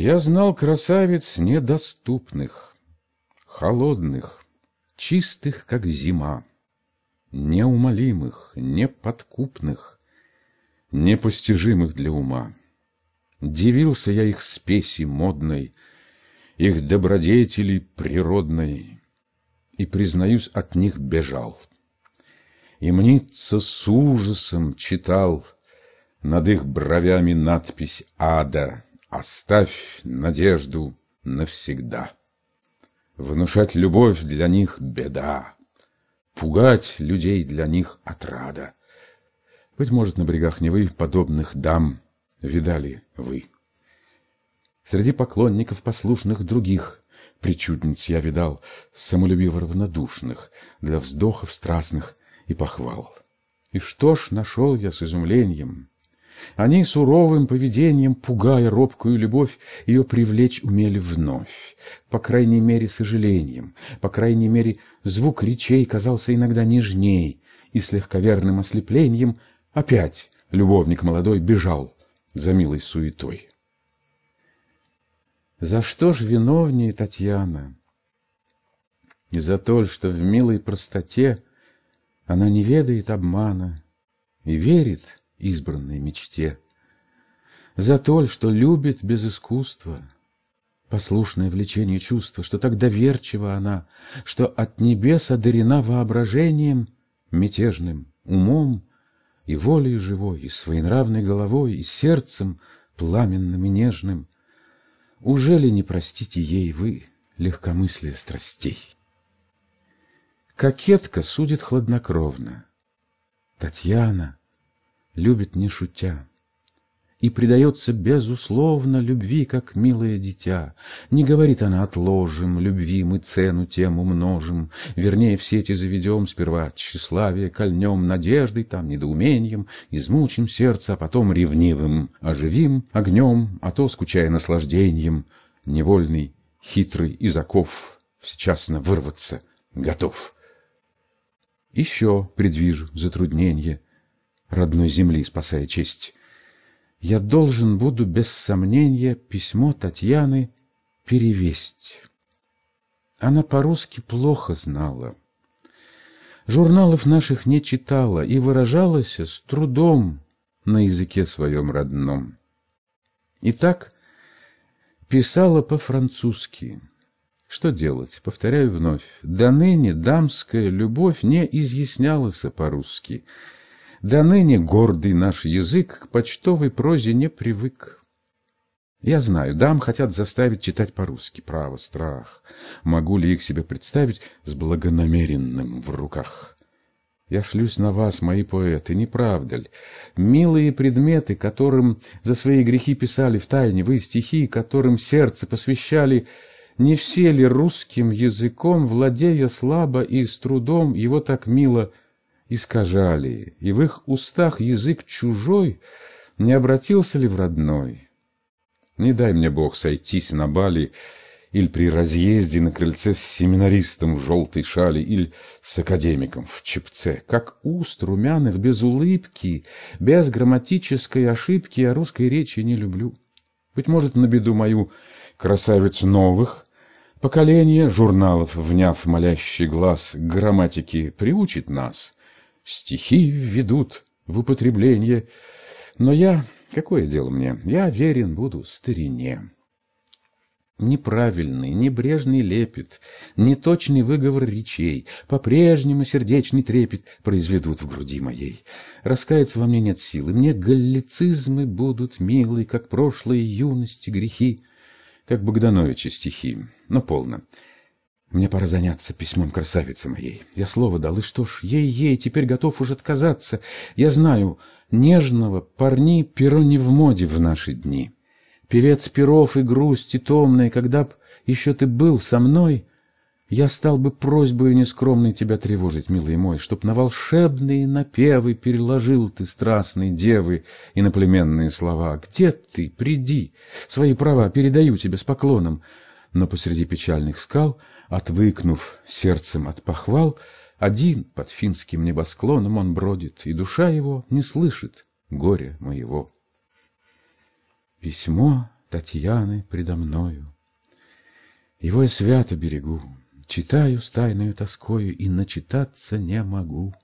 Я знал красавиц недоступных, Холодных, чистых, как зима, Неумолимых, неподкупных, Непостижимых для ума. Дивился я их спеси модной, Их добродетели природной, И, признаюсь, от них бежал. И мнится с ужасом читал Над их бровями надпись ада Оставь надежду навсегда. Внушать любовь для них беда, Пугать людей для них отрада. Быть может, на берегах Невы подобных дам видали вы. Среди поклонников послушных других Причудниц я видал, самолюбиво равнодушных Для вздохов страстных и похвал. И что ж нашел я с изумлением? Они суровым поведением, пугая робкую любовь, ее привлечь умели вновь, по крайней мере, сожалением, по крайней мере, звук речей казался иногда нежней, и с легковерным ослеплением опять любовник молодой бежал за милой суетой. За что ж виновнее Татьяна? Не за то, что в милой простоте она не ведает обмана и верит избранной мечте. За то, что любит без искусства, послушное влечению чувства, что так доверчива она, что от небес одарена воображением мятежным, умом и волей живой, и своенравной головой, и сердцем пламенным и нежным. Уже ли не простите ей вы легкомыслие страстей? Кокетка судит хладнокровно. Татьяна любит не шутя и предается безусловно любви, как милое дитя. Не говорит она «отложим, любви мы цену тем умножим», вернее, все эти заведем сперва тщеславие, кольнем надеждой, там недоумением, измучим сердце, а потом ревнивым оживим огнем, а то, скучая наслаждением, невольный, хитрый из оков, всечасно вырваться готов. Еще предвижу затруднение — родной земли, спасая честь. Я должен буду, без сомнения, письмо Татьяны перевесть. Она по-русски плохо знала. Журналов наших не читала и выражалась с трудом на языке своем родном. Итак, писала по-французски. Что делать? Повторяю вновь. До ныне дамская любовь не изъяснялась по-русски — до ныне гордый наш язык к почтовой прозе не привык. Я знаю, дам хотят заставить читать по-русски. Право, страх. Могу ли их себе представить с благонамеренным в руках? Я шлюсь на вас, мои поэты, не правда ли? Милые предметы, которым за свои грехи писали в тайне вы стихи, которым сердце посвящали, не все ли русским языком, владея слабо и с трудом, его так мило искажали, и в их устах язык чужой не обратился ли в родной? Не дай мне Бог сойтись на бали или при разъезде на крыльце с семинаристом в желтой шали или с академиком в чепце, как уст румяных без улыбки, без грамматической ошибки я русской речи не люблю. Быть может, на беду мою красавиц новых поколение журналов, вняв молящий глаз грамматики, приучит нас — стихи введут в употребление. Но я, какое дело мне, я верен буду старине. Неправильный, небрежный лепет, неточный выговор речей, по-прежнему сердечный трепет произведут в груди моей. Раскаяться во мне нет силы, мне галлицизмы будут милы, как прошлые юности грехи, как Богдановича стихи, но полно. Мне пора заняться письмом красавицы моей. Я слово дал, и что ж, ей-ей, теперь готов уж отказаться. Я знаю, нежного парни перо не в моде в наши дни. Певец перов и грусти томной, когда б еще ты был со мной, я стал бы просьбой нескромной тебя тревожить, милый мой, чтоб на волшебные напевы переложил ты страстные девы и наплеменные слова. Где ты? Приди, свои права передаю тебе с поклоном. Но посреди печальных скал — Отвыкнув сердцем от похвал, один под финским небосклоном он бродит, и душа его не слышит горя моего. Письмо Татьяны предо мною. Его я свято берегу, читаю с тайною тоскою и начитаться не могу.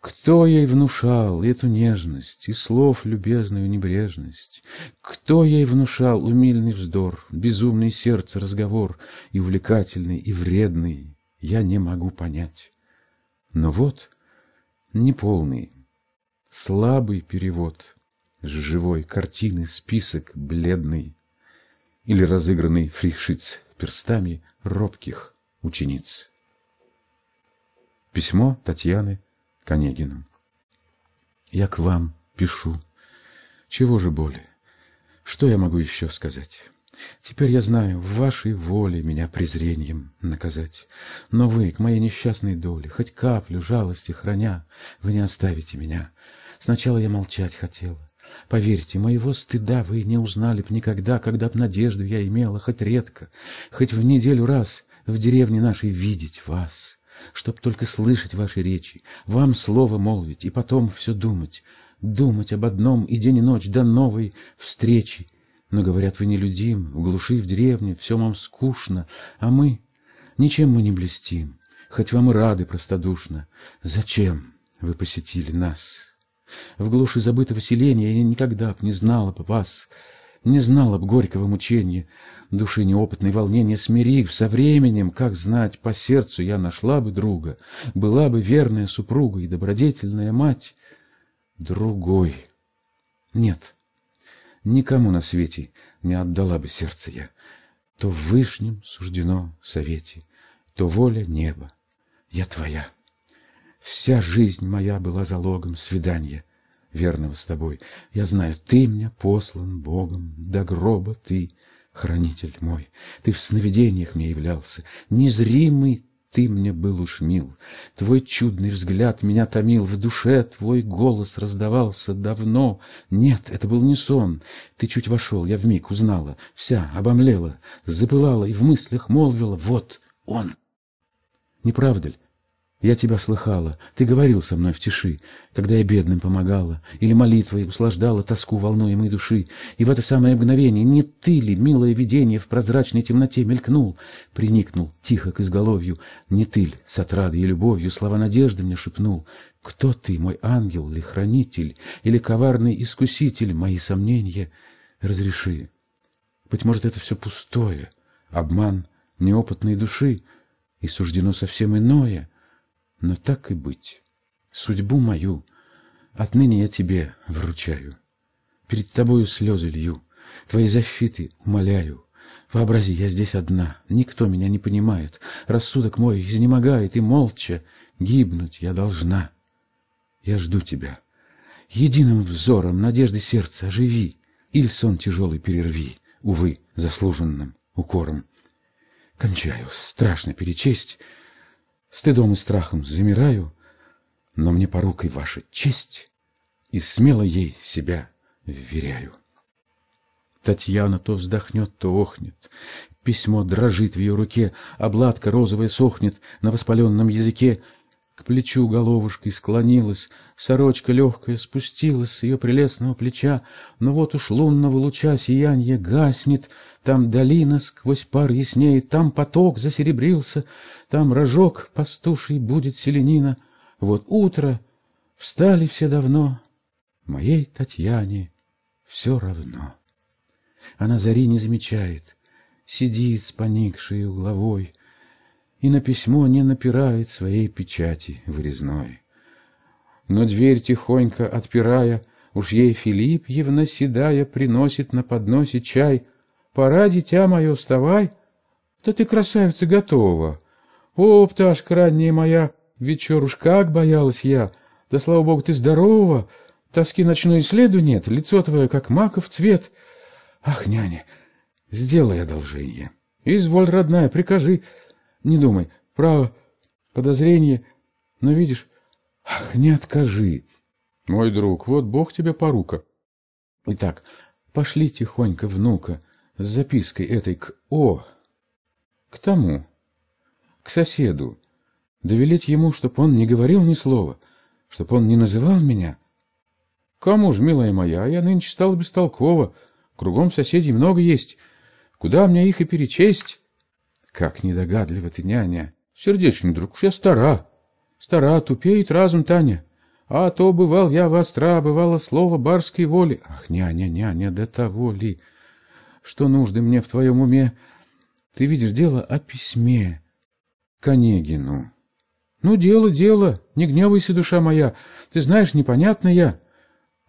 Кто ей внушал эту нежность и слов любезную небрежность? Кто ей внушал умильный вздор, безумный сердце разговор и увлекательный, и вредный, я не могу понять. Но вот неполный, слабый перевод с живой картины список бледный или разыгранный фрихшиц перстами робких учениц. Письмо Татьяны к Онегину. Я к вам пишу. Чего же более? Что я могу еще сказать? Теперь я знаю, в вашей воле меня презрением наказать. Но вы, к моей несчастной доле, хоть каплю жалости храня, вы не оставите меня. Сначала я молчать хотела. Поверьте, моего стыда вы не узнали б никогда, когда б надежду я имела, хоть редко, хоть в неделю раз в деревне нашей видеть вас чтоб только слышать ваши речи, вам слово молвить и потом все думать, думать об одном и день и ночь до новой встречи. Но, говорят, вы нелюдим, в глуши, в деревне, все вам скучно, а мы, ничем мы не блестим, хоть вам и рады простодушно. Зачем вы посетили нас? В глуши забытого селения я никогда б не знала б вас, не знала б горького мучения, души неопытной волнения смирив со временем, как знать, по сердцу я нашла бы друга, была бы верная супруга и добродетельная мать. Другой. Нет, никому на свете не отдала бы сердце я. То вышнем суждено совете, то воля неба. Я твоя. Вся жизнь моя была залогом свидания верного с тобой. Я знаю, ты мне послан Богом, до гроба ты — хранитель мой, ты в сновидениях мне являлся, незримый ты мне был уж мил, Твой чудный взгляд меня томил, В душе твой голос раздавался давно. Нет, это был не сон. Ты чуть вошел, я вмиг узнала, Вся обомлела, запылала И в мыслях молвила, вот он. Не правда ли? Я тебя слыхала, ты говорил со мной в тиши, когда я бедным помогала, или молитвой услаждала тоску волнуемой души, и в это самое мгновение не ты ли, милое видение, в прозрачной темноте мелькнул, приникнул тихо к изголовью, не ты ли, с отрадой и любовью слова надежды мне шепнул, кто ты, мой ангел ли хранитель, или коварный искуситель, мои сомнения? Разреши. Быть может, это все пустое, обман неопытной души, и суждено совсем иное — но так и быть, судьбу мою отныне я тебе вручаю. Перед тобою слезы лью, твоей защиты умоляю. Вообрази, я здесь одна, никто меня не понимает, рассудок мой изнемогает, и молча гибнуть я должна. Я жду тебя. Единым взором надежды сердца оживи, или сон тяжелый перерви, увы, заслуженным укором. Кончаю, страшно перечесть, Стыдом и страхом замираю, но мне порукой ваша честь, и смело ей себя вверяю. Татьяна то вздохнет, то охнет. Письмо дрожит в ее руке, обладка розовая сохнет на воспаленном языке. К плечу головушкой склонилась, сорочка легкая спустилась с ее прелестного плеча, но вот уж лунного луча сиянье гаснет, там долина сквозь пар яснеет, там поток засеребрился, там рожок пастуший будет селенина. Вот утро, встали все давно, моей Татьяне все равно. Она зари не замечает, сидит с поникшей головой, и на письмо не напирает своей печати вырезной. Но дверь тихонько отпирая, уж ей Филипп, Евна седая, приносит на подносе чай. «Пора, дитя мое, вставай!» «Да ты, красавица, готова!» «О, пташка ранняя моя, вечер уж как боялась я! Да, слава богу, ты здорова! Тоски ночной следу нет, лицо твое, как маков цвет!» «Ах, няня, сделай одолжение!» «Изволь, родная, прикажи!» Не думай, право, подозрение, но видишь, ах, не откажи. Мой друг, вот Бог тебе порука. Итак, пошли тихонько внука с запиской этой к О, к тому, к соседу, довелеть ему, чтоб он не говорил ни слова, чтоб он не называл меня. Кому ж, милая моя, я нынче стала бестолкова, Кругом соседей много есть. Куда мне их и перечесть? Как недогадлива ты, няня. Сердечный друг, я стара. Стара, тупеет разум, Таня. А то бывал я востра, бывало слово барской воли. Ах, няня, няня, до того ли, что нужды мне в твоем уме? Ты видишь дело о письме к Онегину. Ну, дело, дело, не гневайся, душа моя. Ты знаешь, непонятно я.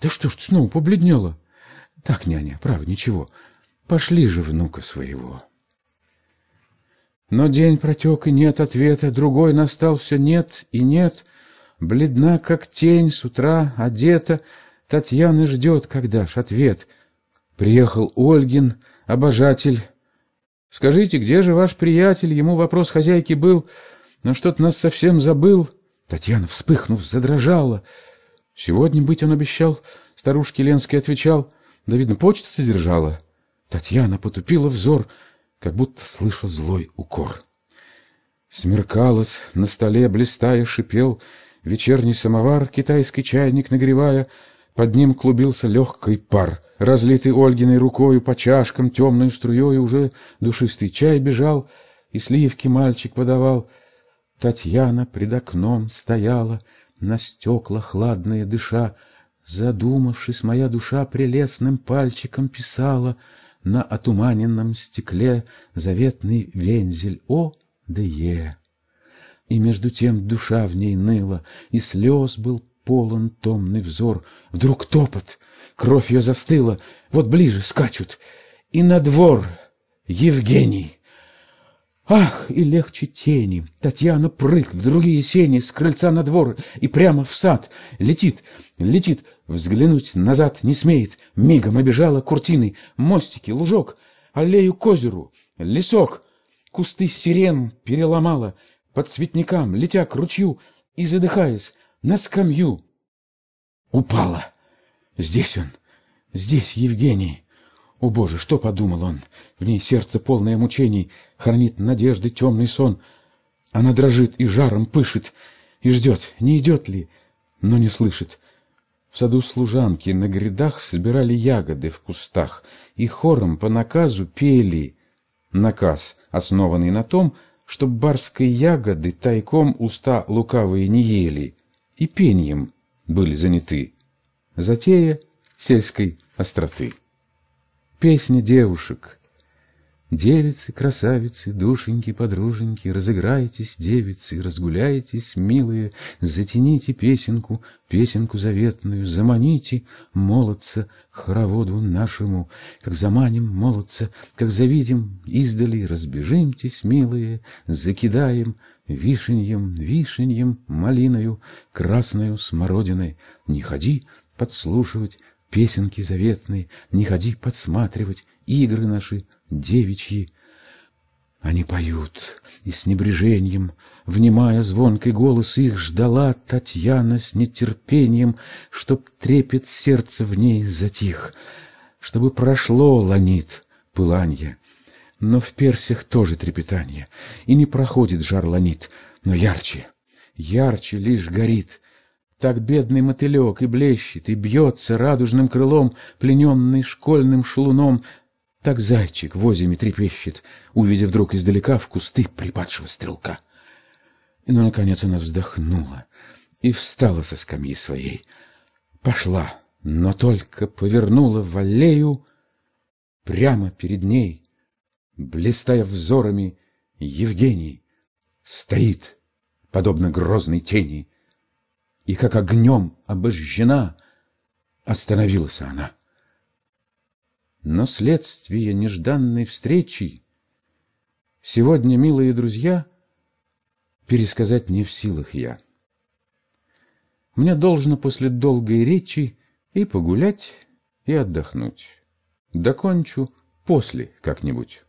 Да что ж ты снова побледнела? Так, няня, право, ничего. Пошли же внука своего. Но день протек, и нет ответа, другой настал, все нет и нет. Бледна, как тень, с утра одета, Татьяна ждет, когда ж ответ. Приехал Ольгин, обожатель. Скажите, где же ваш приятель? Ему вопрос хозяйки был, но что-то нас совсем забыл. Татьяна, вспыхнув, задрожала. Сегодня быть он обещал, старушке Ленский отвечал. Да, видно, почта содержала. Татьяна потупила взор — как будто слыша злой укор. Смеркалось, на столе блистая шипел вечерний самовар, китайский чайник нагревая, под ним клубился легкий пар, разлитый Ольгиной рукою по чашкам темной струей уже душистый чай бежал, и сливки мальчик подавал. Татьяна пред окном стояла, на стекла хладные дыша, задумавшись, моя душа прелестным пальчиком писала — на отуманенном стекле заветный вензель О да Е. И между тем душа в ней ныла, и слез был полон томный взор. Вдруг топот, кровь ее застыла, вот ближе скачут, и на двор Евгений. Ах, и легче тени. Татьяна прыг в другие сени с крыльца на двор и прямо в сад. Летит, летит, взглянуть назад не смеет. Мигом обежала куртины, мостики, лужок, аллею к озеру, лесок. Кусты сирен переломала, под цветникам, летя к ручью и задыхаясь на скамью. Упала. Здесь он, здесь Евгений. О, Боже, что подумал он? В ней сердце полное мучений, хранит надежды темный сон. Она дрожит и жаром пышет, и ждет, не идет ли, но не слышит. В саду служанки на грядах собирали ягоды в кустах, и хором по наказу пели. Наказ, основанный на том, чтоб барской ягоды тайком уста лукавые не ели, и пеньем были заняты. Затея сельской остроты. Песня девушек. Девицы, красавицы, душеньки, подруженьки, Разыграйтесь, девицы, разгуляйтесь, милые, Затяните песенку, песенку заветную, Заманите молодца хороводу нашему, Как заманим молодца, как завидим издали, Разбежимтесь, милые, закидаем Вишеньем, вишеньем, малиною, Красною смородиной. Не ходи подслушивать песенки заветные, не ходи подсматривать игры наши девичьи. Они поют, и с небрежением, внимая звонкий голос их, ждала Татьяна с нетерпением, чтоб трепет сердце в ней затих, чтобы прошло ланит пыланье. Но в персях тоже трепетание, и не проходит жар ланит, но ярче, ярче лишь горит так бедный мотылек и блещет, и бьется радужным крылом, плененный школьным шлуном. Так зайчик в озиме трепещет, увидев вдруг издалека в кусты припадшего стрелка. И, ну, наконец, она вздохнула и встала со скамьи своей. Пошла, но только повернула в аллею прямо перед ней, блистая взорами, Евгений стоит, подобно грозной тени, и как огнем обожжена, остановилась она. Но следствие нежданной встречи сегодня, милые друзья, пересказать не в силах я. Мне должно после долгой речи и погулять, и отдохнуть. Докончу после как-нибудь.